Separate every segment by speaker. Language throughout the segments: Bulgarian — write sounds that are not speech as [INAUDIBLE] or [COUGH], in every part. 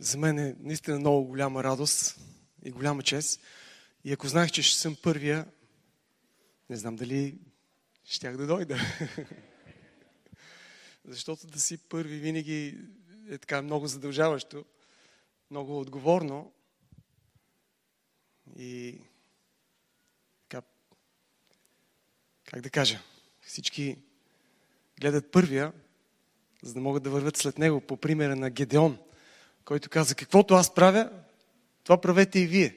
Speaker 1: за мен е наистина много голяма радост и голяма чест. И ако знаех, че ще съм първия, не знам дали щях да дойда. [LAUGHS] Защото да си първи винаги е така много задължаващо, много отговорно. И така, как да кажа, всички гледат първия, за да могат да вървят след него, по примера на Гедеон, който каза, каквото аз правя, това правете и вие.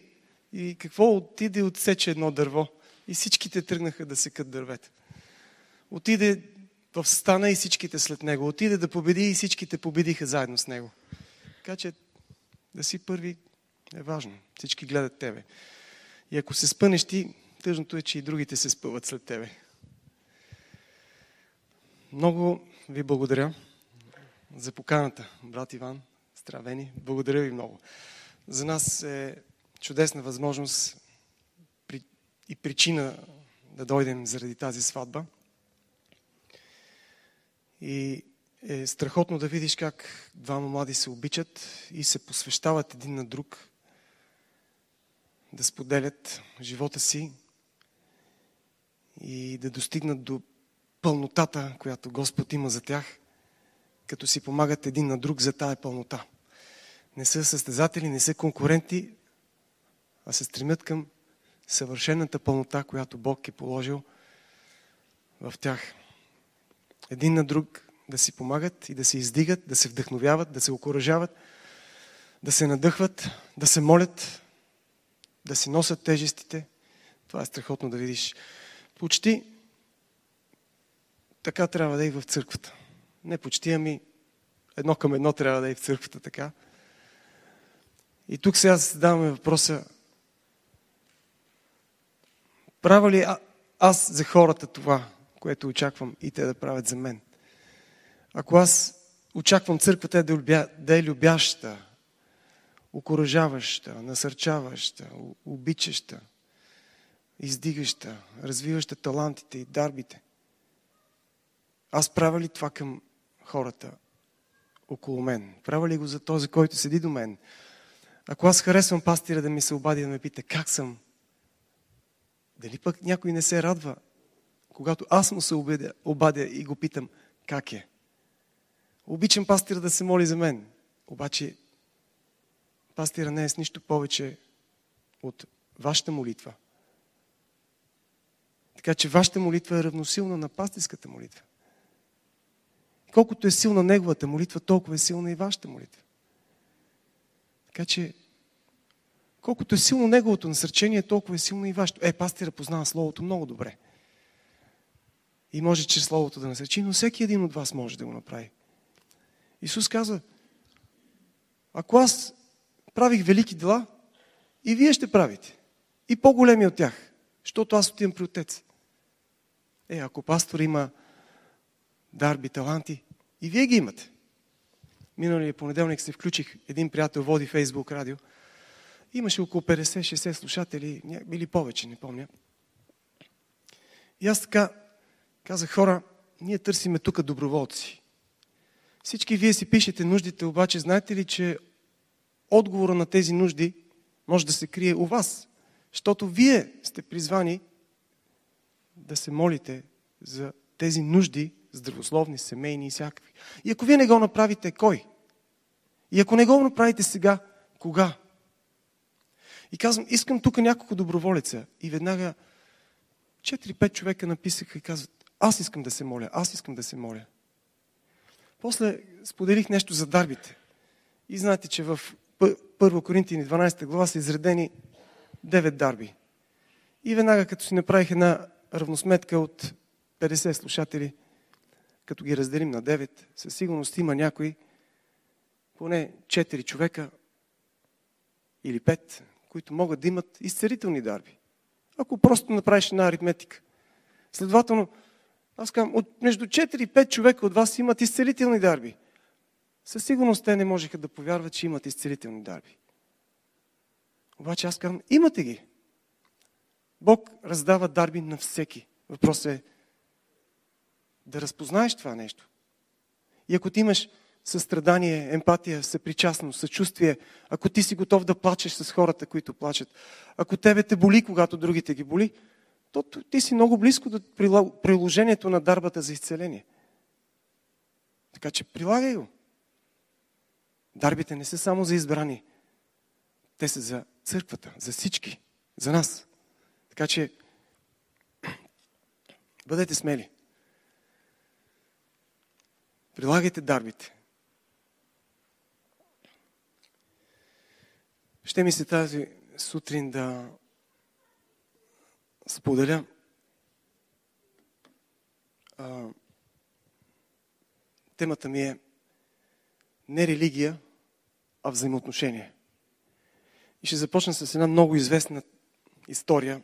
Speaker 1: И какво отиде и отсече едно дърво. И всичките тръгнаха да секат дървета. Отиде в стана и всичките след него. Отиде да победи и всичките победиха заедно с него. Така че да си първи е важно. Всички гледат тебе. И ако се спънеш ти, тъжното е, че и другите се спъват след тебе. Много ви благодаря за поканата, брат Иван. Здравени. Благодаря ви много. За нас е чудесна възможност и причина да дойдем заради тази сватба. И е страхотно да видиш как двама млади се обичат и се посвещават един на друг, да споделят живота си и да достигнат до пълнотата, която Господ има за тях, като си помагат един на друг за тая пълнота. Не са състезатели, не са конкуренти, а се стремят към съвършената пълнота, която Бог е положил в тях. Един на друг да си помагат и да се издигат, да се вдъхновяват, да се окоръжават, да се надъхват, да се молят, да си носят тежестите. Това е страхотно да видиш. Почти така трябва да е и в църквата. Не почти, ами едно към едно трябва да е в църквата така. И тук сега задаваме въпроса, правя ли аз за хората това, което очаквам и те да правят за мен? Ако аз очаквам църквата да, любя, да е любяща, окоръжаваща, насърчаваща, обичаща, издигаща, развиваща талантите и дарбите, аз правя ли това към хората около мен? Правя ли го за този, който седи до мен? Ако аз харесвам пастира да ми се обади да ме пита как съм, дали пък някой не се радва, когато аз му се обадя, обадя и го питам как е? Обичам пастира да се моли за мен, обаче пастира не е с нищо повече от вашата молитва. Така че вашата молитва е равносилна на пастирската молитва. Колкото е силна неговата молитва, толкова е силна и вашата молитва. Така че, колкото е силно неговото насърчение, толкова е силно и вашето. Е, пастира познава Словото много добре. И може чрез Словото да насърчи, но всеки един от вас може да го направи. Исус каза, ако аз правих велики дела, и вие ще правите. И по-големи от тях, защото аз отивам при Отец. Е, ако пастор има дарби, таланти. И вие ги имате. Миналия понеделник се включих, един приятел води Фейсбук радио. Имаше около 50-60 слушатели, или повече, не помня. И аз така казах, хора, ние търсиме тук доброволци. Всички вие си пишете нуждите, обаче знаете ли, че отговора на тези нужди може да се крие у вас? Защото вие сте призвани да се молите за тези нужди, здравословни, семейни и всякакви. И ако вие не го направите, кой? И ако не го направите сега, кога? И казвам, искам тук няколко доброволеца. И веднага 4-5 човека написаха и казват, аз искам да се моля, аз искам да се моля. После споделих нещо за дарбите. И знаете, че в 1 Коринтини 12 глава са изредени 9 дарби. И веднага, като си направих една равносметка от 50 слушатели, като ги разделим на 9, със сигурност има някои, поне 4 човека или 5, които могат да имат изцелителни дарби. Ако просто направиш една аритметика. Следователно, аз казвам, от между 4 и 5 човека от вас имат изцелителни дарби. Със сигурност те не можеха да повярват, че имат изцелителни дарби. Обаче аз казвам, имате ги. Бог раздава дарби на всеки. Въпросът е да разпознаеш това нещо. И ако ти имаш състрадание, емпатия, съпричастност, съчувствие, ако ти си готов да плачеш с хората, които плачат, ако тебе те боли, когато другите ги боли, то ти си много близко до приложението на дарбата за изцеление. Така че прилагай го. Дарбите не са само за избрани. Те са за църквата, за всички, за нас. Така че [CLEARS THROAT] бъдете смели. Прилагайте дарбите. Ще ми се тази сутрин да споделя а, темата ми е не религия, а взаимоотношение. И ще започна с една много известна история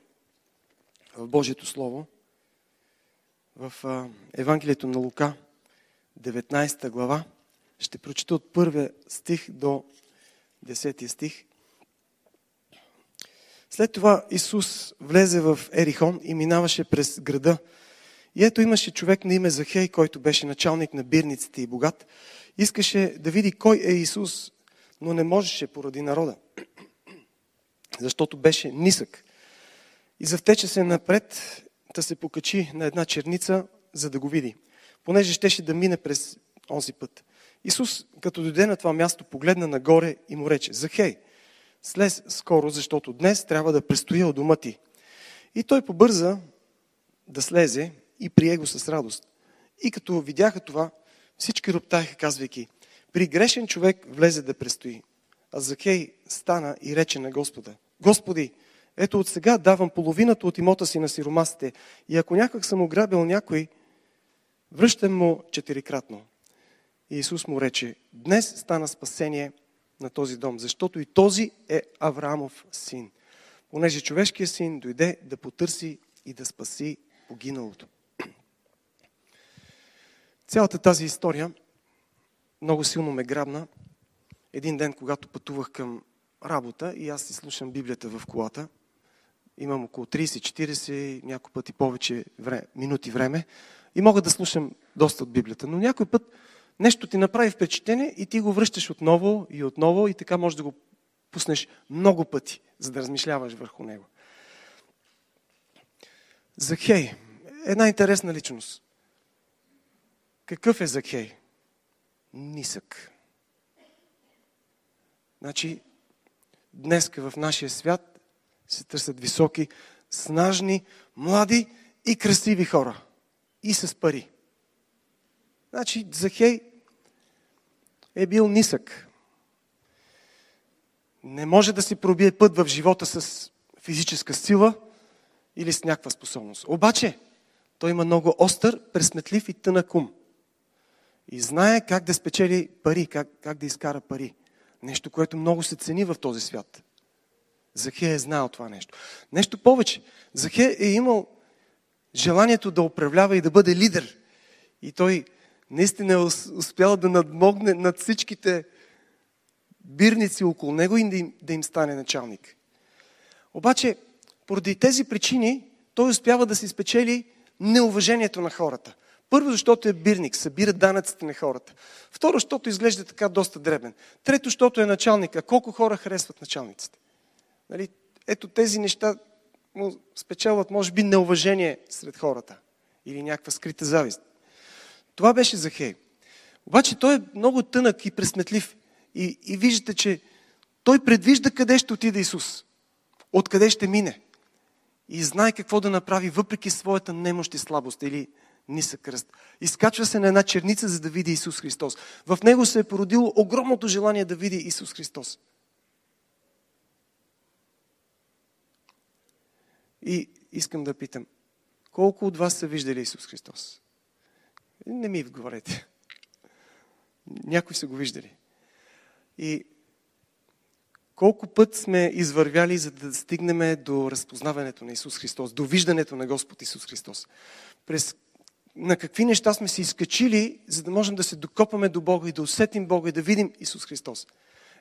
Speaker 1: в Божието Слово. В Евангелието на Лука, 19 глава, ще прочита от първия стих до 10 стих. След това Исус влезе в Ерихон и минаваше през града. И ето имаше човек на име Захей, който беше началник на бирниците и богат. Искаше да види кой е Исус, но не можеше поради народа, [CLEARS THROAT] защото беше нисък. И завтече се напред да се покачи на една черница, за да го види, понеже щеше да мине през онзи път. Исус, като дойде на това място, погледна нагоре и му рече, Захей, слез скоро, защото днес трябва да престоя от дома ти. И той побърза да слезе и прие го с радост. И като видяха това, всички роптаеха, казвайки, при грешен човек влезе да престои. А Закей стана и рече на Господа, Господи, ето от сега давам половината от имота си на сиромасите и ако някак съм ограбил някой, връщам му четирикратно. И Исус му рече, днес стана спасение на този дом, защото и този е Авраамов син. Понеже човешкият син дойде да потърси и да спаси погиналото. Цялата тази история много силно ме грабна. Един ден, когато пътувах към работа и аз си слушам Библията в колата, имам около 30-40, някой пъти повече време, минути време и мога да слушам доста от Библията. Но някой път нещо ти направи впечатление и ти го връщаш отново и отново и така можеш да го пуснеш много пъти, за да размишляваш върху него. Захей. Една интересна личност. Какъв е Захей? Нисък. Значи, днес в нашия свят се търсят високи, снажни, млади и красиви хора. И с пари. Значи, Захей е бил нисък. Не може да си пробие път в живота с физическа сила или с някаква способност. Обаче, той има много остър, пресметлив и тънък ум. И знае как да спечели пари, как, как да изкара пари. Нещо, което много се цени в този свят. Захе е знал това нещо. Нещо повече. Захе е имал желанието да управлява и да бъде лидер. И той наистина е успял да надмогне над всичките бирници около него и да им, да им стане началник. Обаче, поради тези причини, той успява да си спечели неуважението на хората. Първо, защото е бирник, събира данъците на хората. Второ, защото изглежда така доста дребен. Трето, защото е началник. А колко хора харесват началниците? Нали? Ето тези неща му спечелват, може би, неуважение сред хората. Или някаква скрита завист. Това беше Захей. Обаче той е много тънък и пресметлив. И, и виждате, че той предвижда къде ще отиде Исус. Откъде ще мине. И знае какво да направи, въпреки своята немощ и слабост или нисък кръст. Изкачва се на една черница, за да види Исус Христос. В него се е породило огромното желание да види Исус Христос. И искам да питам, колко от вас са виждали Исус Христос? Не ми отговорете. Някои са го виждали. И колко път сме извървяли, за да стигнем до разпознаването на Исус Христос, до виждането на Господ Исус Христос. През на какви неща сме се изкачили, за да можем да се докопаме до Бога и да усетим Бога и да видим Исус Христос.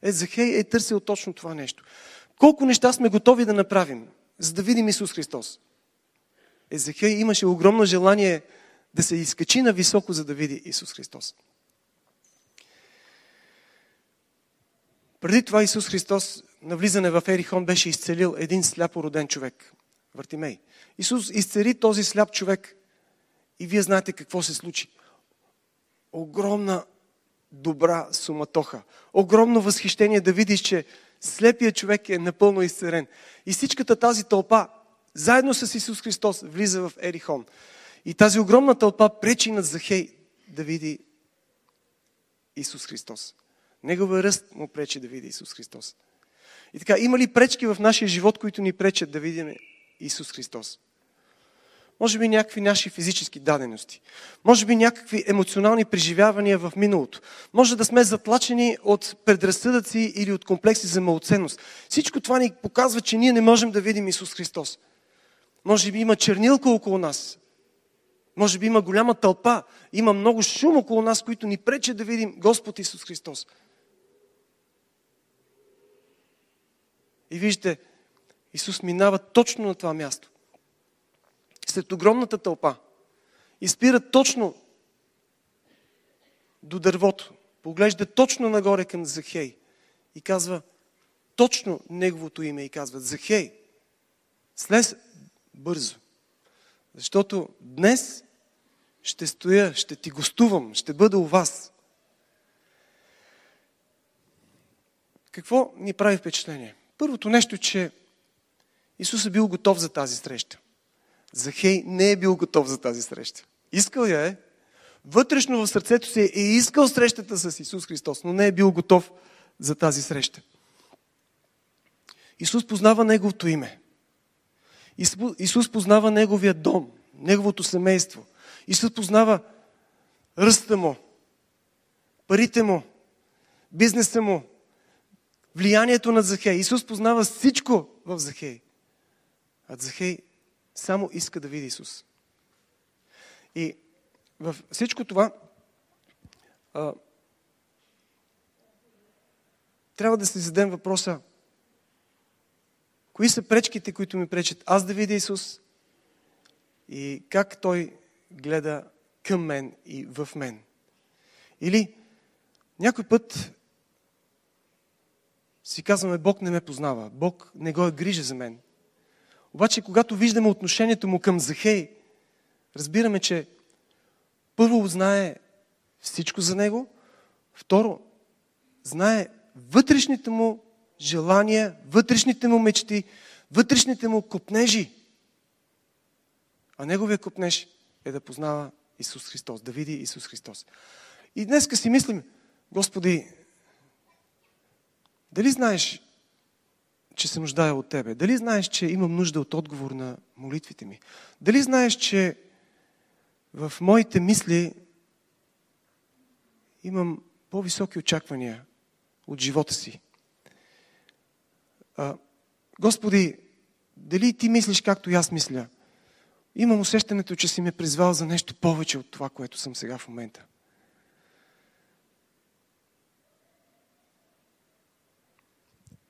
Speaker 1: Е, Захей е търсил точно това нещо. Колко неща сме готови да направим, за да видим Исус Христос? Езехей имаше огромно желание да се изкачи на високо, за да види Исус Христос. Преди това Исус Христос на влизане в Ерихон беше изцелил един сляпо роден човек. Вартимей. Исус изцели този сляп човек и вие знаете какво се случи. Огромна добра суматоха. Огромно възхищение да видиш, че слепия човек е напълно изцерен. И всичката тази тълпа, заедно с Исус Христос, влиза в Ерихон. И тази огромна тълпа пречи на Захей да види Исус Христос. Неговия ръст му пречи да види Исус Христос. И така, има ли пречки в нашия живот, които ни пречат да видим Исус Христос? Може би някакви наши физически дадености. Може би някакви емоционални преживявания в миналото. Може да сме затлачени от предразсъдъци или от комплекси за малоценност. Всичко това ни показва, че ние не можем да видим Исус Христос. Може би има чернилка около нас. Може би има голяма тълпа. Има много шум около нас, които ни пречат да видим Господ Исус Христос. И вижте, Исус минава точно на това място. След огромната тълпа. И спира точно до дървото. Поглежда точно нагоре към Захей. И казва точно неговото име. И казва, Захей, слез бързо. Защото днес ще стоя, ще ти гостувам, ще бъда у вас. Какво ни прави впечатление? Първото нещо, че Исус е бил готов за тази среща. Захей не е бил готов за тази среща. Искал я е. Вътрешно в сърцето си е искал срещата с Исус Христос, но не е бил готов за тази среща. Исус познава Неговото име. Исус познава Неговия дом, Неговото семейство. Исус познава ръста му, парите му, бизнеса му, влиянието на Захей. Исус познава всичко в Захей. А Захей само иска да види Исус. И в всичко това а, трябва да си зададем въпроса кои са пречките, които ми пречат аз да видя Исус и как Той гледа към мен и в мен. Или някой път си казваме, Бог не ме познава, Бог не го е грижа за мен. Обаче, когато виждаме отношението му към Захей, разбираме, че първо знае всичко за него, второ, знае вътрешните му желания, вътрешните му мечти, вътрешните му копнежи. А неговия копнеж е да познава Исус Христос, да види Исус Христос. И днес си мислим, Господи, дали знаеш, че се нуждая от Тебе? Дали знаеш, че имам нужда от отговор на молитвите ми? Дали знаеш, че в моите мисли имам по-високи очаквания от живота си? А, Господи, дали Ти мислиш както и аз мисля? Имам усещането, че си ме призвал за нещо повече от това, което съм сега в момента.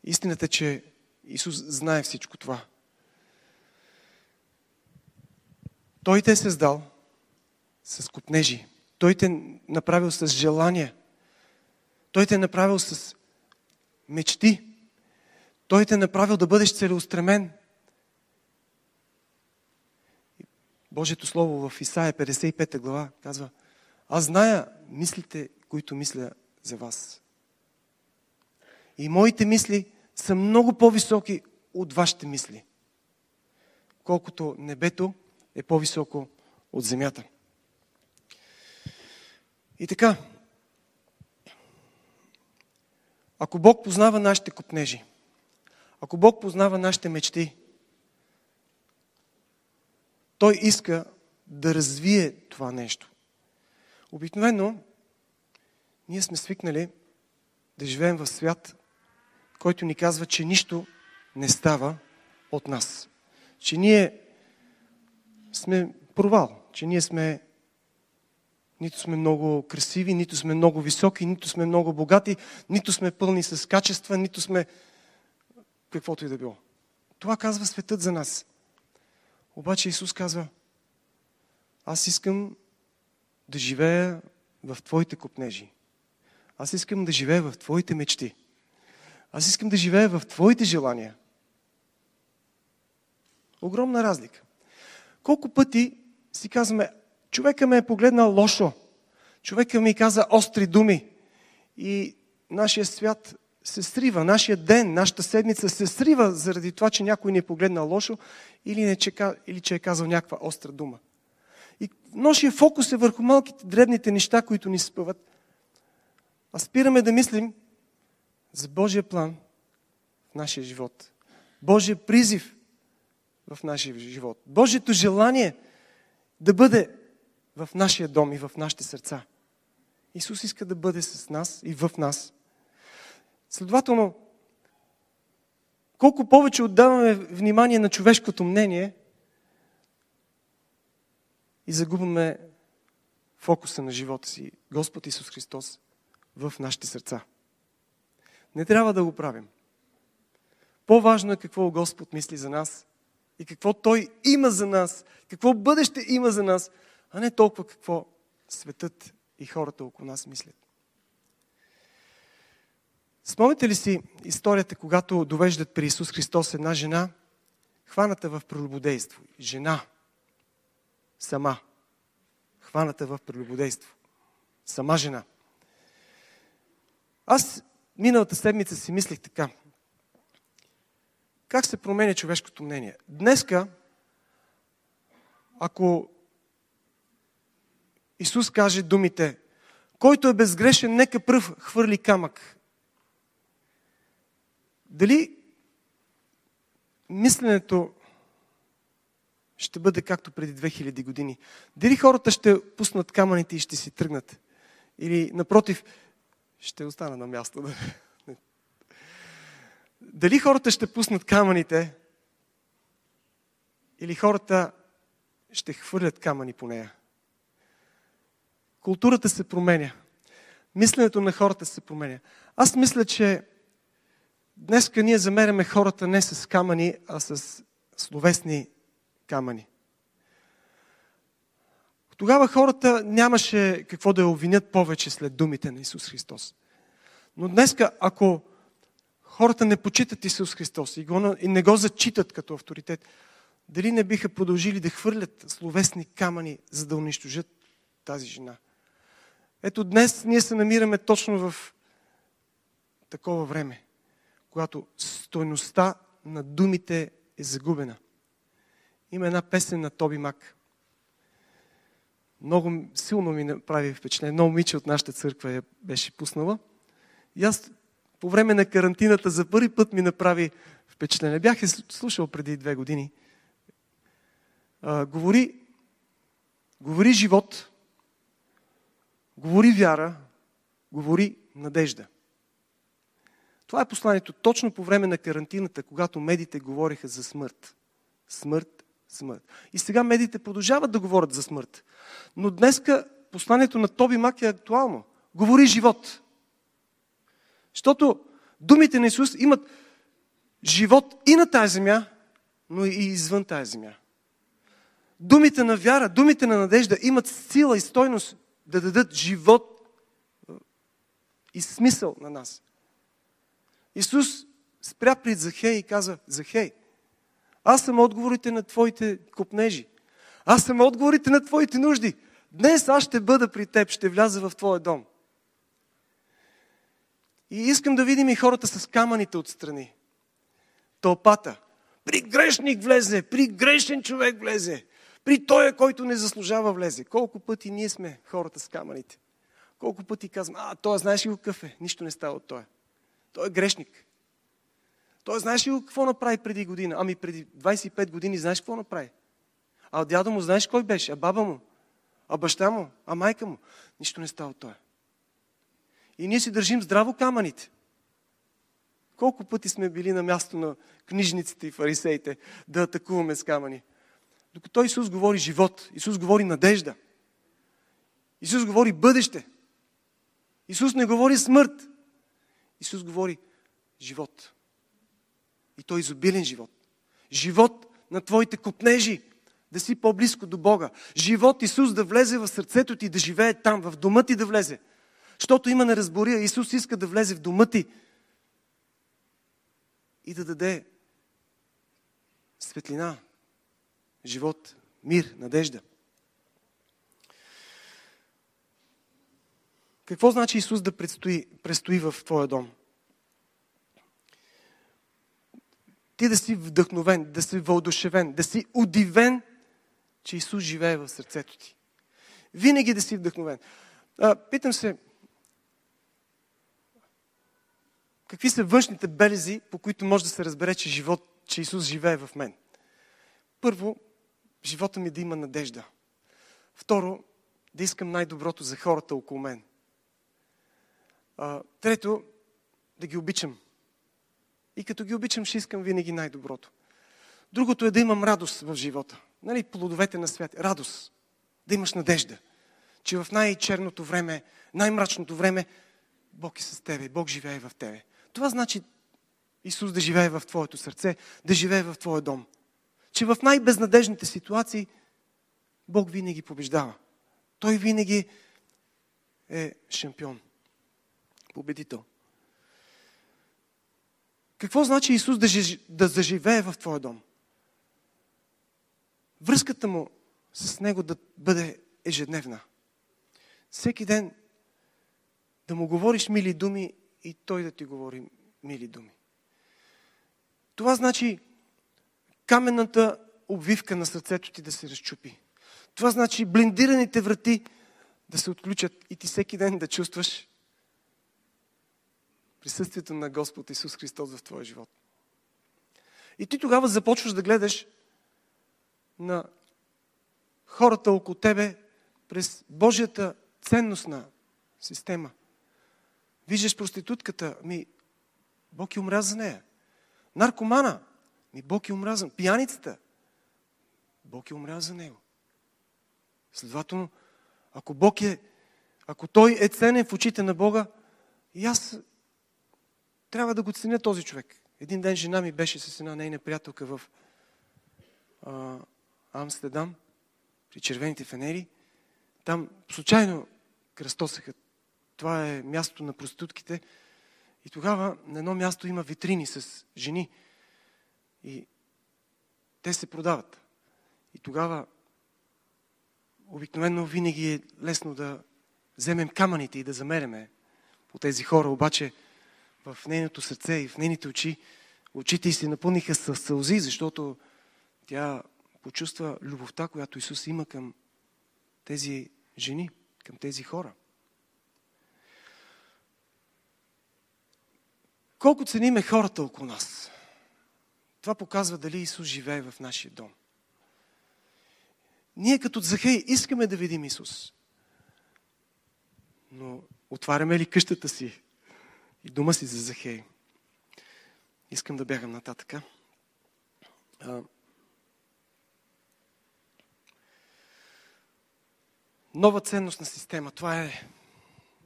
Speaker 1: Истината е, че Исус знае всичко това. Той те е създал с купнежи. Той те е направил с желания. Той те е направил с мечти. Той те е направил да бъдеш целеустремен. Божието Слово в Исаия 55 глава казва Аз зная мислите, които мисля за вас. И моите мисли са много по-високи от вашите мисли. Колкото небето е по-високо от земята. И така, ако Бог познава нашите купнежи, ако Бог познава нашите мечти, Той иска да развие това нещо. Обикновено, ние сме свикнали да живеем в свят, който ни казва, че нищо не става от нас. Че ние сме провал, че ние сме нито сме много красиви, нито сме много високи, нито сме много богати, нито сме пълни с качества, нито сме каквото и да било. Това казва светът за нас. Обаче Исус казва, аз искам да живея в Твоите купнежи. Аз искам да живея в Твоите мечти. Аз искам да живея в твоите желания. Огромна разлика. Колко пъти си казваме, човека ме е погледнал лошо, човека ми каза остри думи и нашия свят се срива, нашия ден, нашата седмица се срива заради това, че някой ни е погледнал лошо или, не, че, или че е казал някаква остра дума. И нашия фокус е върху малките, дребните неща, които ни спъват. А спираме да мислим за Божия план в нашия живот. Божия призив в нашия живот. Божието желание да бъде в нашия дом и в нашите сърца. Исус иска да бъде с нас и в нас. Следователно, колко повече отдаваме внимание на човешкото мнение и загубваме фокуса на живота си, Господ Исус Христос, в нашите сърца. Не трябва да го правим. По-важно е какво Господ мисли за нас и какво Той има за нас, какво бъдеще има за нас, а не толкова какво светът и хората около нас мислят. Спомните ли си историята, когато довеждат при Исус Христос една жена, хваната в прелюбодейство? Жена. Сама. Хваната в прелюбодейство. Сама жена. Аз миналата седмица си мислех така. Как се променя човешкото мнение? Днеска, ако Исус каже думите, който е безгрешен, нека пръв хвърли камък. Дали мисленето ще бъде както преди 2000 години? Дали хората ще пуснат камъните и ще си тръгнат? Или напротив, ще остана на място. Дали хората ще пуснат камъните или хората ще хвърлят камъни по нея? Културата се променя. Мисленето на хората се променя. Аз мисля, че днеска ние замеряме хората не с камъни, а с словесни камъни. Тогава хората нямаше какво да я обвинят повече след думите на Исус Христос. Но днеска, ако хората не почитат Исус Христос и, го, и не го зачитат като авторитет, дали не биха продължили да хвърлят словесни камъни, за да унищожат тази жена? Ето днес ние се намираме точно в такова време, когато стойността на думите е загубена. Има една песен на Тоби Мак. Много силно ми направи впечатление. Много момиче от нашата църква я беше пуснала. И аз по време на карантината за първи път ми направи впечатление. Бях я слушал преди две години. А, говори, говори живот, говори вяра, говори надежда. Това е посланието точно по време на карантината, когато медиите говориха за смърт. Смърт, смърт. И сега медиите продължават да говорят за смърт. Но днеска посланието на Тоби Мак е актуално. Говори живот. Защото думите на Исус имат живот и на тази земя, но и извън тази земя. Думите на вяра, думите на надежда имат сила и стойност да дадат живот и смисъл на нас. Исус спря пред Захей и каза, Захей, аз съм отговорите на твоите копнежи. Аз съм отговорите на твоите нужди. Днес аз ще бъда при теб, ще вляза в твоя дом. И искам да видим и хората с камъните отстрани. Тълпата. При грешник влезе, при грешен човек влезе, при той, който не заслужава влезе. Колко пъти ние сме хората с камъните? Колко пъти казвам, а, той знаеш ли какъв е? Нищо не става от той. Той е грешник. Той знаеш ли какво направи преди година? Ами преди 25 години знаеш какво направи? А дядо му знаеш кой беше? А баба му? А баща му? А майка му? Нищо не става от той. И ние си държим здраво камъните. Колко пъти сме били на място на книжниците и фарисеите да атакуваме с камъни? Докато Исус говори живот, Исус говори надежда. Исус говори бъдеще. Исус не говори смърт. Исус говори живот. И то изобилен живот. Живот на твоите купнежи, да си по-близко до Бога. Живот Исус да влезе в сърцето ти, да живее там, в дома ти да влезе. Защото има неразбория. Исус иска да влезе в дома ти. и да даде светлина, живот, мир, надежда. Какво значи Исус да предстои, предстои в твоя дом? Ти да си вдъхновен, да си въодушевен, да си удивен, че Исус живее в сърцето ти. Винаги да си вдъхновен. А, питам се, какви са външните белези, по които може да се разбере, че, живот, че Исус живее в мен? Първо, живота ми да има надежда. Второ, да искам най-доброто за хората около мен. А, трето, да ги обичам. И като ги обичам, ще искам винаги най-доброто. Другото е да имам радост в живота. Нали, плодовете на свят. Радост. Да имаш надежда. Че в най-черното време, най-мрачното време, Бог е с тебе. Бог живее в тебе. Това значи Исус да живее в твоето сърце, да живее в твоя дом. Че в най-безнадежните ситуации Бог винаги побеждава. Той винаги е шампион победител. Какво значи Исус да, да заживее в твоя дом? Връзката му с Него да бъде ежедневна. Всеки ден да му говориш мили думи и той да ти говори мили думи. Това значи каменната обвивка на сърцето ти да се разчупи. Това значи блиндираните врати да се отключат и ти всеки ден да чувстваш, присъствието на Господ Исус Христос в твоя живот. И ти тогава започваш да гледаш на хората около тебе през Божията ценностна система. Виждаш проститутката, ми Бог е умря за нея. Наркомана, ми Бог е умря Пияницата, Бог е умря за него. Следователно, ако Бог е, ако Той е ценен в очите на Бога, и аз трябва да го ценя този човек. Един ден жена ми беше с една нейна приятелка в а, Амстедам, при червените фенери. Там случайно кръстосаха. Това е мястото на проститутките. И тогава на едно място има витрини с жени. И те се продават. И тогава обикновено винаги е лесно да вземем камъните и да замереме по тези хора. Обаче в нейното сърце и в нейните очи, очите й се напълниха с сълзи, защото тя почувства любовта, която Исус има към тези жени, към тези хора. Колко цениме хората около нас, това показва дали Исус живее в нашия дом. Ние като Захей искаме да видим Исус. Но отваряме ли къщата си дума си за Захей. Искам да бягам нататък. Нова ценностна система. Това е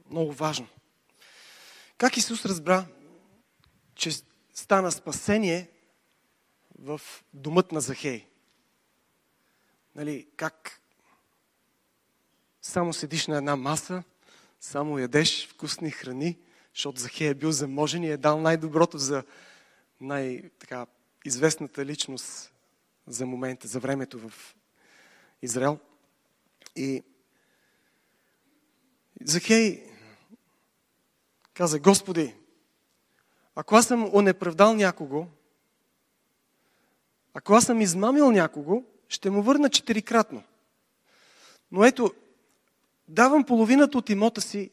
Speaker 1: много важно. Как Исус разбра, че стана спасение в домът на Захей? Нали, как само седиш на една маса, само ядеш вкусни храни, защото Захей е бил заможен и е дал най-доброто за най-известната личност за момента, за времето в Израел. И Захей каза, Господи, ако аз съм онеправдал някого, ако аз съм измамил някого, ще му върна четирикратно. Но ето, давам половината от имота си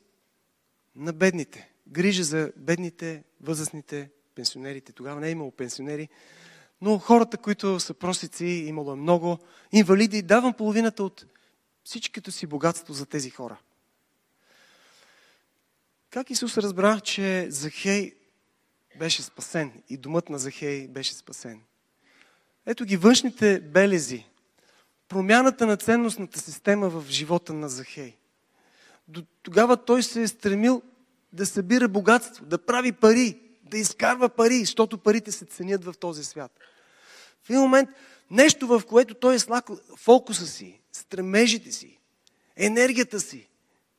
Speaker 1: на бедните грижа за бедните, възрастните, пенсионерите. Тогава не е имало пенсионери, но хората, които са просици, имало е много, инвалиди, давам половината от всичкото си богатство за тези хора. Как Исус разбра, че Захей беше спасен и домът на Захей беше спасен? Ето ги външните белези. Промяната на ценностната система в живота на Захей. До тогава той се е стремил да събира богатство, да прави пари, да изкарва пари, защото парите се ценят в този свят. В един момент нещо, в което той е слакал фокуса си, стремежите си, енергията си,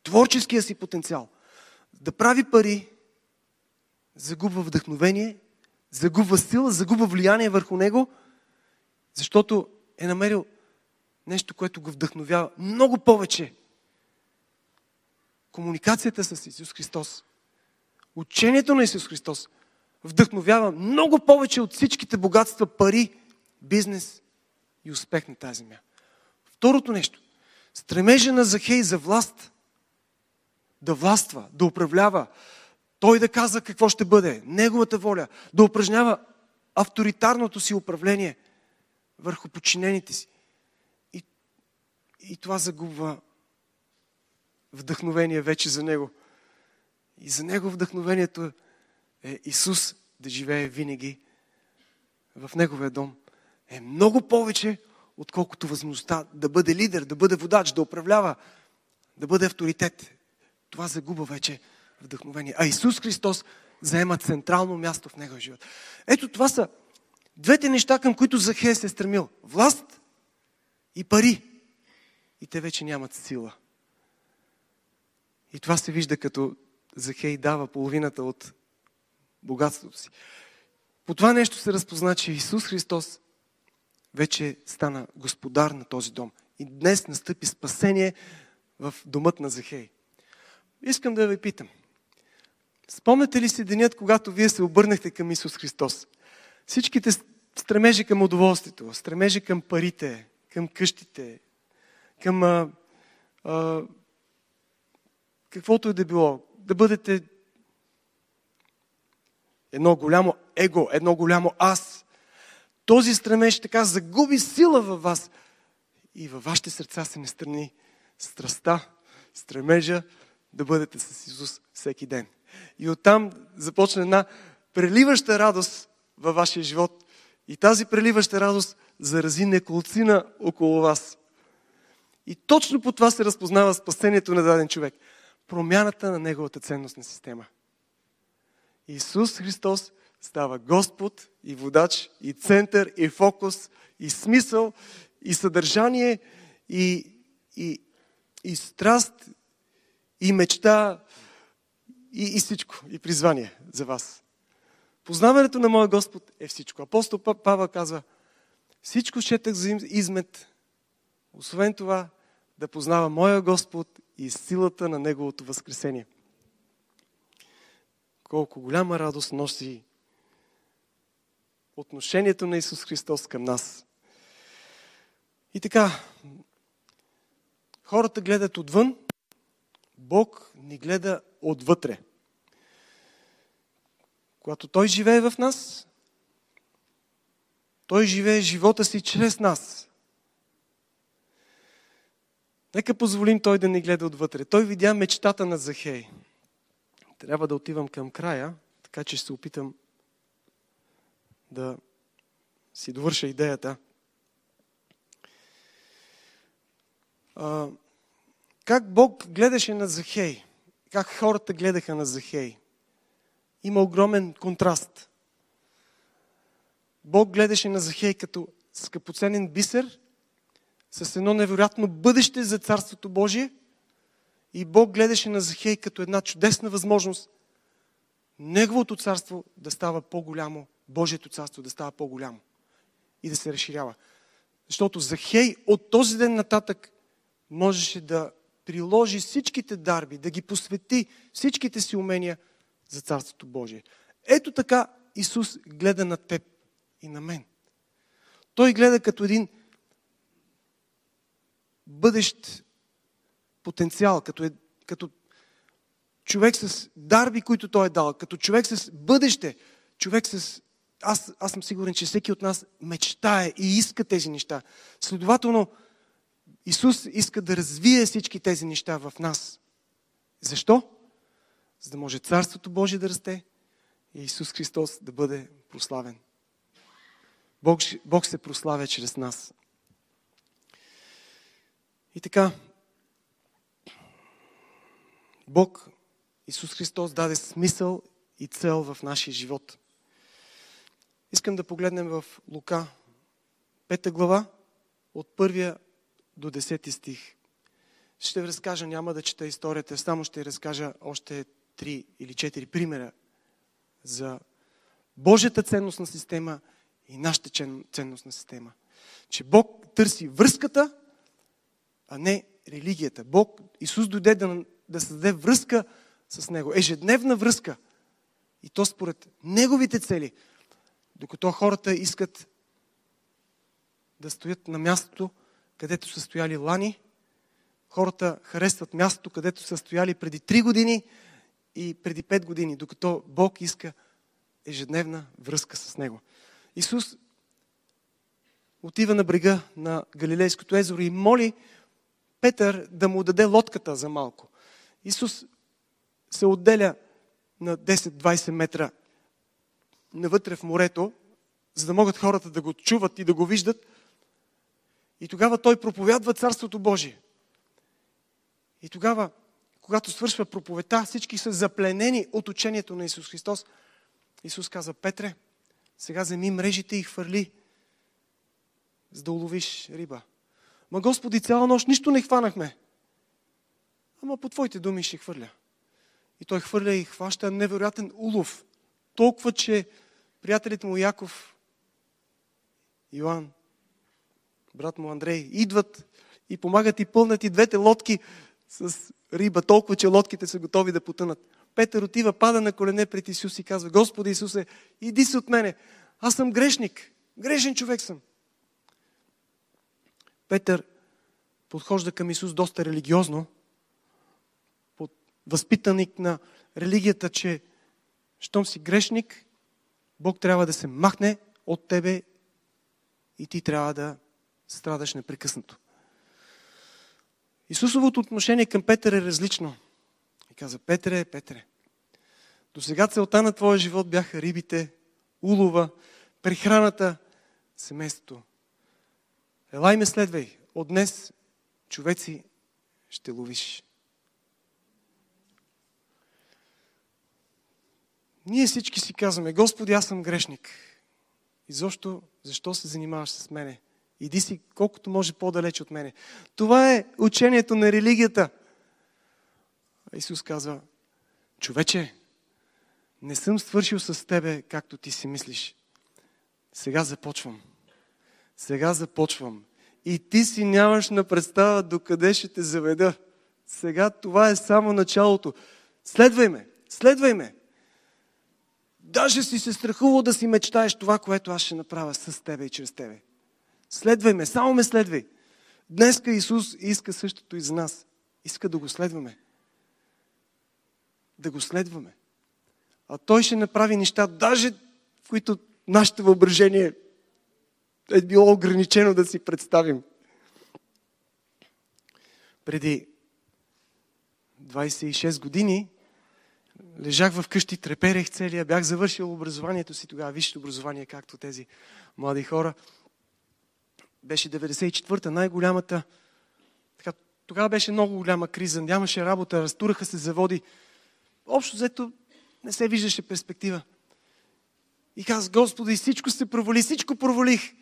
Speaker 1: творческия си потенциал, да прави пари, загубва вдъхновение, загубва сила, загубва влияние върху него, защото е намерил нещо, което го вдъхновява много повече. Комуникацията с Исус Христос, учението на Исус Христос вдъхновява много повече от всичките богатства, пари, бизнес и успех на тази земя. Второто нещо. Стремежа на Захей за власт. Да властва, да управлява. Той да казва какво ще бъде. Неговата воля. Да упражнява авторитарното си управление върху подчинените си. И, и това загубва вдъхновение вече за него. И за него вдъхновението е Исус да живее винаги в Неговия дом. Е много повече, отколкото възможността да бъде лидер, да бъде водач, да управлява, да бъде авторитет. Това загуба вече вдъхновение. А Исус Христос заема централно място в Неговия живот. Ето това са двете неща, към които Захе се е стремил. Власт и пари. И те вече нямат сила. И това се вижда като Захей дава половината от богатството си. По това нещо се разпозна, че Исус Христос вече стана господар на този дом. И днес настъпи спасение в домът на Захей. Искам да ви питам. Спомняте ли си денят, когато вие се обърнахте към Исус Христос? Всичките стремежи към удоволствието, стремежи към парите, към къщите, към а, а, каквото е да било, да бъдете едно голямо его, едно голямо аз. Този стремеж така загуби сила във вас и във вашите сърца се не страни страста, стремежа да бъдете с Исус всеки ден. И оттам започна една преливаща радост във вашия живот. И тази преливаща радост зарази неколцина около вас. И точно по това се разпознава спасението на даден човек. Промяната на неговата ценностна система. Исус Христос става Господ и водач, и център, и фокус, и смисъл, и съдържание, и, и, и страст, и мечта, и, и всичко, и призвание за вас. Познаването на моя Господ е всичко. Апостол Павел казва, всичко четах за измет, освен това да познава моя Господ и силата на Неговото възкресение. Колко голяма радост носи отношението на Исус Христос към нас. И така, хората гледат отвън, Бог ни гледа отвътре. Когато Той живее в нас, Той живее живота си чрез нас. Нека позволим Той да ни гледа отвътре. Той видя мечтата на Захей. Трябва да отивам към края, така че ще се опитам да си довърша идеята. А, как Бог гледаше на Захей? Как хората гледаха на Захей? Има огромен контраст. Бог гледаше на Захей като скъпоценен бисер, с едно невероятно бъдеще за Царството Божие. И Бог гледаше на Захей като една чудесна възможност Неговото царство да става по-голямо, Божието царство да става по-голямо и да се разширява. Защото Захей от този ден нататък можеше да приложи всичките дарби, да ги посвети всичките си умения за Царството Божие. Ето така Исус гледа на теб и на мен. Той гледа като един бъдещ потенциал, като, е, като човек с дарби, които той е дал, като човек с бъдеще, човек с аз, аз съм сигурен, че всеки от нас мечтае и иска тези неща. Следователно, Исус иска да развие всички тези неща в нас. Защо? За да може Царството Божие да расте и Исус Христос да бъде прославен. Бог, Бог се прославя чрез нас. И така, Бог, Исус Христос, даде смисъл и цел в нашия живот. Искам да погледнем в Лука, пета глава, от първия до 10 стих. Ще разкажа, няма да чета историята, само ще разкажа още три или четири примера за Божията ценностна система и нашата ценностна система. Че Бог търси връзката, а не религията. Бог, Исус дойде да, да създаде връзка с Него. Ежедневна връзка. И то според Неговите цели. Докато хората искат да стоят на мястото, където са стояли лани, хората харесват мястото, където са стояли преди 3 години и преди 5 години, докато Бог иска ежедневна връзка с Него. Исус отива на брега на Галилейското езеро и моли Петър да му даде лодката за малко. Исус се отделя на 10-20 метра навътре в морето, за да могат хората да го чуват и да го виждат. И тогава той проповядва Царството Божие. И тогава, когато свършва проповета, всички са запленени от учението на Исус Христос. Исус каза, Петре, сега вземи мрежите и хвърли, за да уловиш риба. Ма Господи, цяла нощ нищо не хванахме. Ама по Твоите думи ще хвърля. И той хвърля и хваща невероятен улов. Толкова, че приятелите му Яков, Йоан, брат му Андрей, идват и помагат и пълнат и двете лодки с риба, толкова, че лодките са готови да потънат. Петър отива, пада на колене пред Исус и казва, Господи Исусе, иди се от мене. Аз съм грешник. Грешен човек съм. Петър подхожда към Исус доста религиозно, под възпитаник на религията, че щом си грешник, Бог трябва да се махне от тебе и ти трябва да страдаш непрекъснато. Исусовото отношение към Петър е различно. И каза, Петре, Петре, до сега целта на твоя живот бяха рибите, улова, прехраната, семейството. Елай ме следвай. От днес, човеци, ще ловиш. Ние всички си казваме, Господи, аз съм грешник. И защо, защо се занимаваш с мене? Иди си колкото може по-далеч от мене. Това е учението на религията. Исус казва, човече, не съм свършил с тебе, както ти си мислиш. Сега започвам. Сега започвам. И ти си нямаш на представа докъде ще те заведа. Сега това е само началото. Следвай ме. Следвай ме. Даже си се страхувал да си мечтаеш това, което аз ще направя с тебе и чрез тебе. Следвай ме, само ме следвай. Днеска Исус иска същото и за нас. Иска да го следваме. Да го следваме. А Той ще направи неща, даже в които нашето въображение е било ограничено да си представим. Преди 26 години лежах в къщи, треперех целия, бях завършил образованието си тогава, висшето образование, както тези млади хора беше 94-та, най-голямата. Така, тогава беше много голяма криза, нямаше работа, разтураха се заводи. Общо взето не се виждаше перспектива. И казах, Господи, всичко се провали, всичко провалих.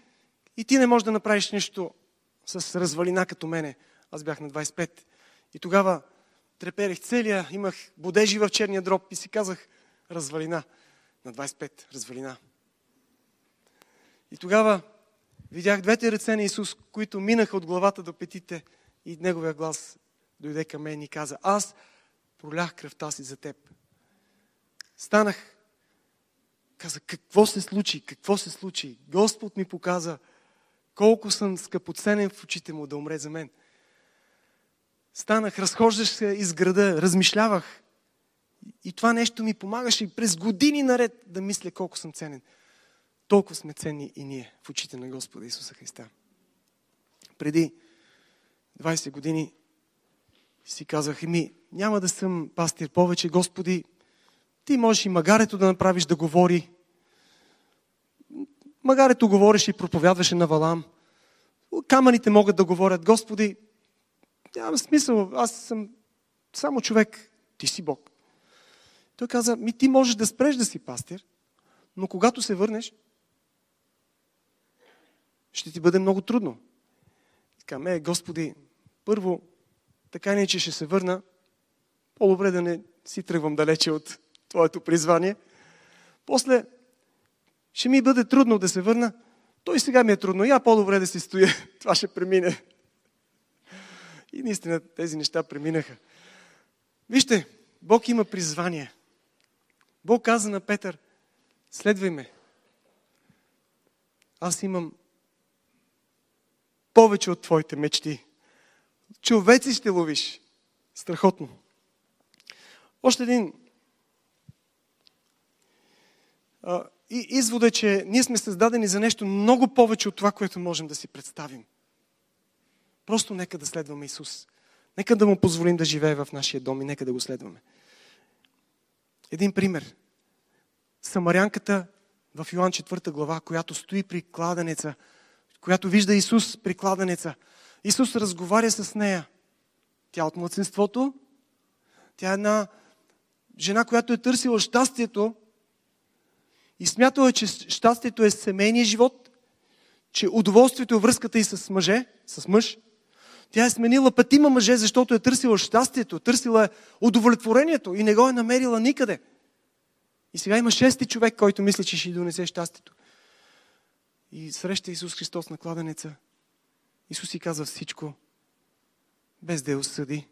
Speaker 1: И ти не можеш да направиш нищо с развалина като мене. Аз бях на 25. И тогава треперех целия, имах бодежи в черния дроб и си казах, развалина. На 25, развалина. И тогава Видях двете ръце на Исус, които минаха от главата до петите и неговия глас дойде към мен и каза, аз пролях кръвта си за теб. Станах, каза, какво се случи, какво се случи? Господ ми показа колко съм скъпоценен в очите му да умре за мен. Станах, разхождаш се из града, размишлявах. И това нещо ми помагаше през години наред да мисля колко съм ценен. Толкова сме ценни и ние в очите на Господа Исуса Христа. Преди 20 години си казах, ми, няма да съм пастир повече, Господи, ти можеш и магарето да направиш да говори. Магарето говореше и проповядваше на Валам. Камъните могат да говорят, Господи, няма смисъл, аз съм само човек, ти си Бог. Той каза, ми ти можеш да спреш да си пастир, но когато се върнеш, ще ти бъде много трудно. Казваме, е, Господи, първо, така не, че ще се върна, по-добре да не си тръгвам далече от Твоето призвание. После, ще ми бъде трудно да се върна. Той сега ми е трудно. Я по-добре да си стоя. [LAUGHS] Това ще премине. И наистина тези неща преминаха. Вижте, Бог има призвание. Бог каза на Петър, следвай ме. Аз имам повече от твоите мечти. Човеци ще ловиш. Страхотно. Още един. И извод е, че ние сме създадени за нещо много повече от това, което можем да си представим. Просто нека да следваме Исус. Нека да му позволим да живее в нашия дом и нека да го следваме. Един пример. Самарянката в Йоан 4 глава, която стои при кладенеца, която вижда Исус при кладенеца. Исус разговаря с нея. Тя от младсинството, тя е една жена, която е търсила щастието и смятала, че щастието е семейния живот, че удоволствието е връзката и с мъже, с мъж. Тя е сменила пътима мъже, защото е търсила щастието, търсила е удовлетворението и не го е намерила никъде. И сега има шести човек, който мисли, че ще й донесе щастието. И среща Исус Христос на кладенеца. Исус си казва всичко, без да я осъди.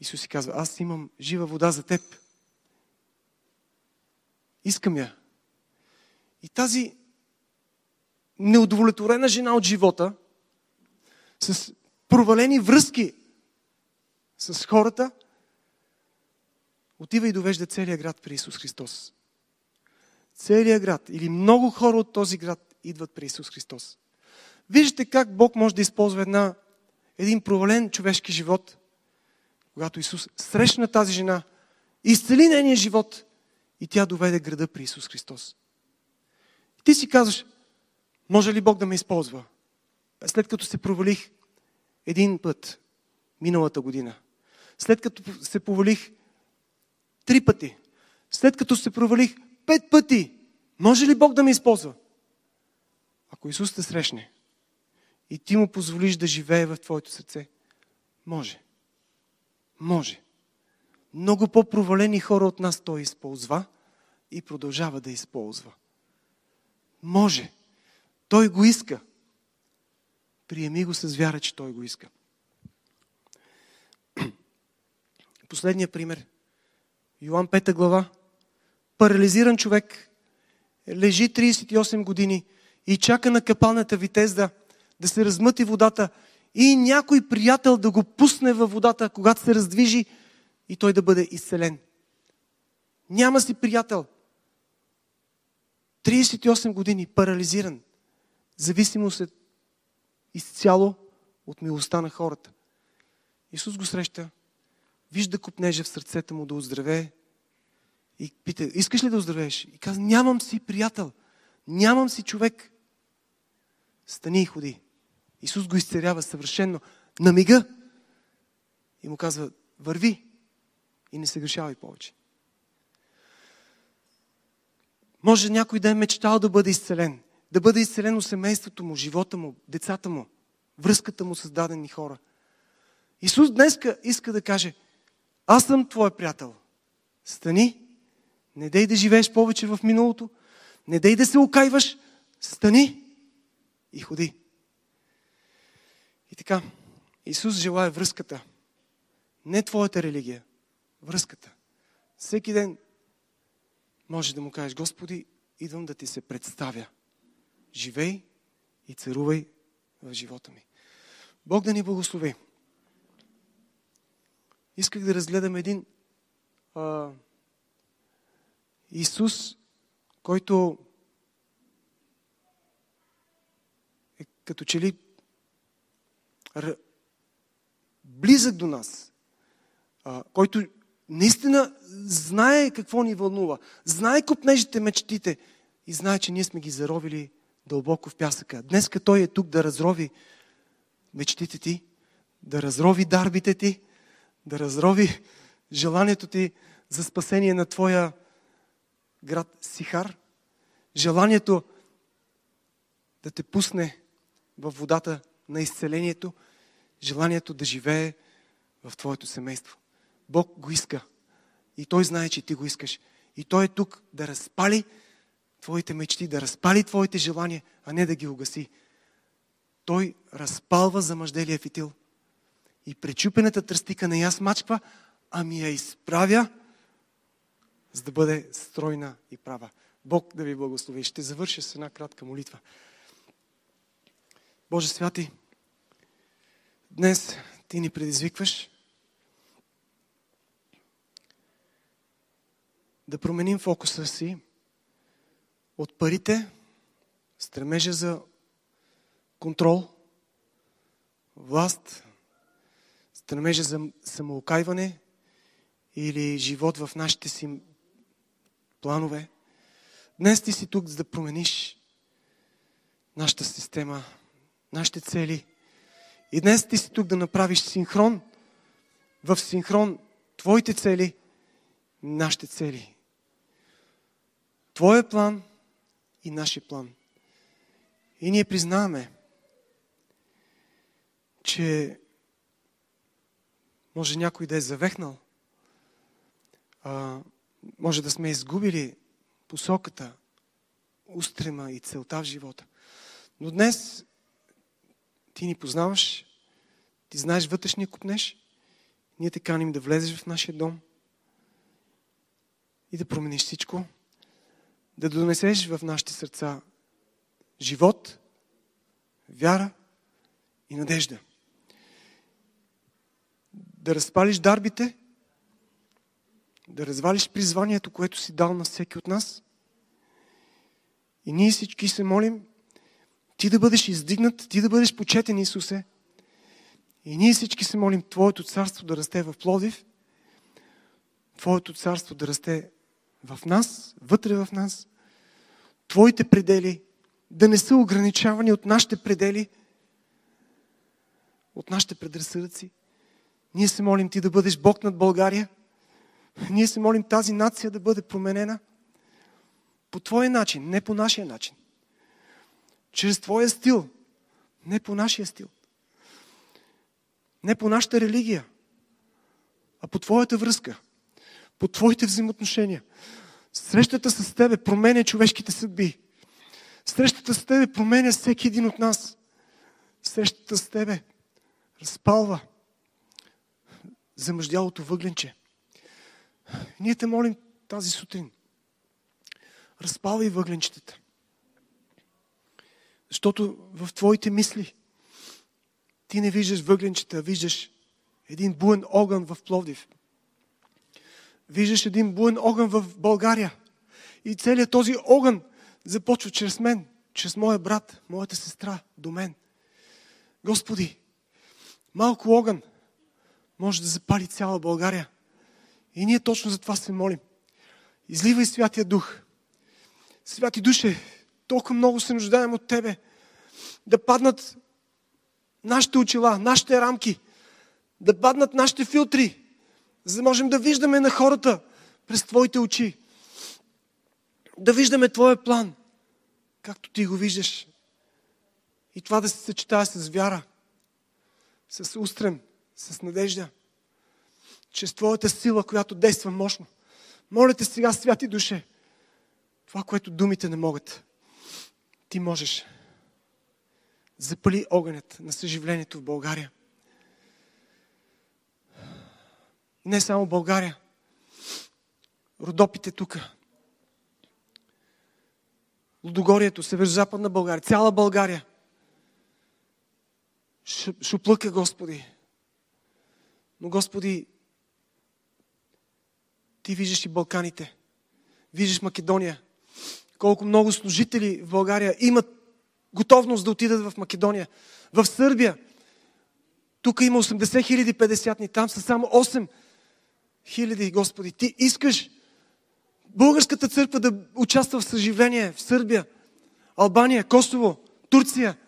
Speaker 1: Исус си казва, аз имам жива вода за теб. Искам я. И тази неудовлетворена жена от живота, с провалени връзки с хората, отива и довежда целия град при Исус Христос. Целият град или много хора от този град идват при Исус Христос. Виждате как Бог може да използва една, един провален човешки живот, когато Исус срещна тази жена, изцели нейния живот и тя доведе града при Исус Христос. Ти си казваш, може ли Бог да ме използва? След като се провалих един път миналата година, след като се провалих три пъти, след като се провалих пет пъти, може ли Бог да ме използва? Ако Исус те срещне и ти му позволиш да живее в твоето сърце, може. Може. Много по-провалени хора от нас той използва и продължава да използва. Може. Той го иска. Приеми го с вяра, че той го иска. [CLEARS THROAT] Последния пример. Йоан 5 глава. Парализиран човек. Лежи 38 години и чака на капалната витезда да се размъти водата и някой приятел да го пусне във водата, когато се раздвижи и той да бъде изцелен. Няма си приятел. 38 години, парализиран. Зависимост е изцяло от милостта на хората. Исус го среща, вижда купнежа в сърцето му да оздравее и пита, искаш ли да оздравееш? И каза, нямам си приятел, нямам си човек. Стани и ходи. Исус го изцерява съвършенно на мига и му казва, върви и не се грешавай повече. Може някой да е мечтал да бъде изцелен. Да бъде изцелено семейството му, живота му, децата му, връзката му с дадени хора. Исус днеска иска да каже, аз съм твой приятел. Стани, не дей да живееш повече в миналото, не дей да се окайваш, стани и ходи. И така, Исус желая връзката. Не твоята религия, връзката. Всеки ден може да му кажеш, Господи, идвам да ти се представя. Живей и царувай в живота ми. Бог да ни благослови. Исках да разгледам един а, Исус, който е като че ли близък до нас, а, който наистина знае какво ни вълнува, знае купнежите мечтите и знае, че ние сме ги заровили дълбоко в пясъка. Днес като Той е тук да разрови мечтите ти, да разрови дарбите ти, да разрови желанието ти за спасение на твоя град Сихар, желанието да те пусне в водата на изцелението, желанието да живее в твоето семейство. Бог го иска. И Той знае, че ти го искаш. И Той е тук да разпали твоите мечти, да разпали твоите желания, а не да ги угаси. Той разпалва за мъжделия фитил. И пречупената тръстика не я смачква, ами я изправя, за да бъде стройна и права. Бог да ви благослови. Ще завърша с една кратка молитва. Боже святи, днес ти ни предизвикваш да променим фокуса си от парите, стремежа за контрол, власт, стремежа за самоокайване или живот в нашите си планове. Днес ти си тук, за да промениш нашата система, нашите цели. И днес ти си тук да направиш синхрон, в синхрон твоите цели, нашите цели. Твоя план и нашия план. И ние признаваме, че може някой да е завехнал, а, може да сме изгубили посоката, устрема и целта в живота. Но днес ти ни познаваш, ти знаеш вътрешния купнеш, ние те каним да влезеш в нашия дом и да промениш всичко, да донесеш в нашите сърца живот, вяра и надежда. Да разпалиш дарбите, да развалиш призванието, което си дал на всеки от нас. И ние всички се молим ти да бъдеш издигнат, ти да бъдеш почетен, Исусе. И ние всички се молим Твоето царство да расте в Плодив, Твоето царство да расте в нас, вътре в нас, Твоите предели да не са ограничавани от нашите предели, от нашите предразсъдъци. Ние се молим Ти да бъдеш Бог над България. Ние се молим тази нация да бъде променена по Твоя начин, не по нашия начин. Чрез Твоя стил, не по нашия стил. Не по нашата религия, а по Твоята връзка, по Твоите взаимоотношения. Срещата с Тебе променя човешките съдби. Срещата с Тебе променя всеки един от нас. Срещата с Тебе разпалва замъждялото въгленче. Ние те молим тази сутрин. Разпалвай въгленчетата. Защото в твоите мисли ти не виждаш въгленчета, виждаш един буен огън в Пловдив. Виждаш един буен огън в България. И целият този огън започва чрез мен, чрез моя брат, моята сестра, до мен. Господи, малко огън може да запали цяла България. И ние точно за това се молим. Изливай Святия Дух. Святи Душе, толкова много се нуждаем от Тебе. Да паднат нашите очила, нашите рамки, да паднат нашите филтри, за да можем да виждаме на хората през Твоите очи. Да виждаме Твоя план, както Ти го виждаш. И това да се съчетае с вяра, с устрем, с надежда, чрез Твоята сила, която действа мощно. Моля те сега, святи душе, това, което думите не могат, ти можеш. Запали огънят на съживлението в България. Не само България. Родопите тук. Лудогорието, северо-западна България, цяла България. Шуплъка, Господи. Но, Господи, Ти виждаш и Балканите. Виждаш Македония колко много служители в България имат готовност да отидат в Македония, в Сърбия. Тук има 80 хиляди 50 там са само 8 хиляди, Господи. Ти искаш българската църква да участва в съживление в Сърбия, Албания, Косово, Турция,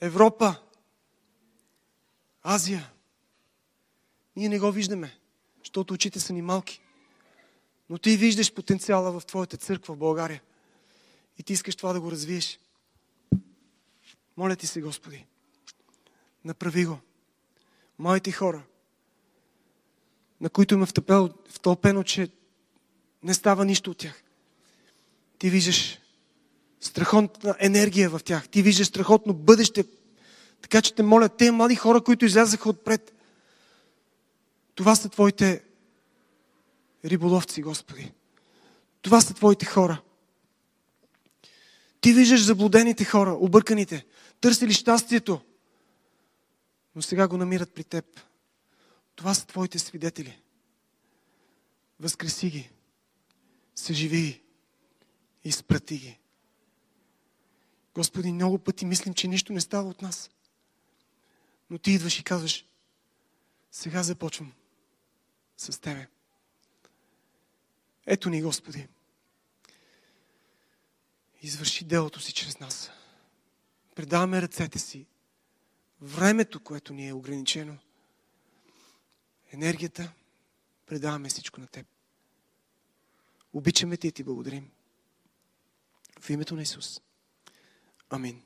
Speaker 1: Европа, Азия. Ние не го виждаме, защото очите са ни малки. Но ти виждаш потенциала в твоята църква в България. И ти искаш това да го развиеш. Моля ти се, Господи, направи го. Моите хора, на които има втълпено, че не става нищо от тях. Ти виждаш страхотна енергия в тях. Ти виждаш страхотно бъдеще. Така че те моля, те млади хора, които излязаха отпред, това са Твоите риболовци, Господи. Това са Твоите хора. Ти виждаш заблудените хора, обърканите, търсили щастието, но сега го намират при Теб. Това са Твоите свидетели. Възкреси ги, съживи ги, изпрати ги. Господи, много пъти мислим, че нищо не става от нас. Но Ти идваш и казваш, сега започвам с Тебе. Ето ни, Господи. Извърши делото си чрез нас. Предаваме ръцете си. Времето, което ни е ограничено. Енергията. Предаваме всичко на Теб. Обичаме Ти и Ти благодарим. В името на Исус. Амин.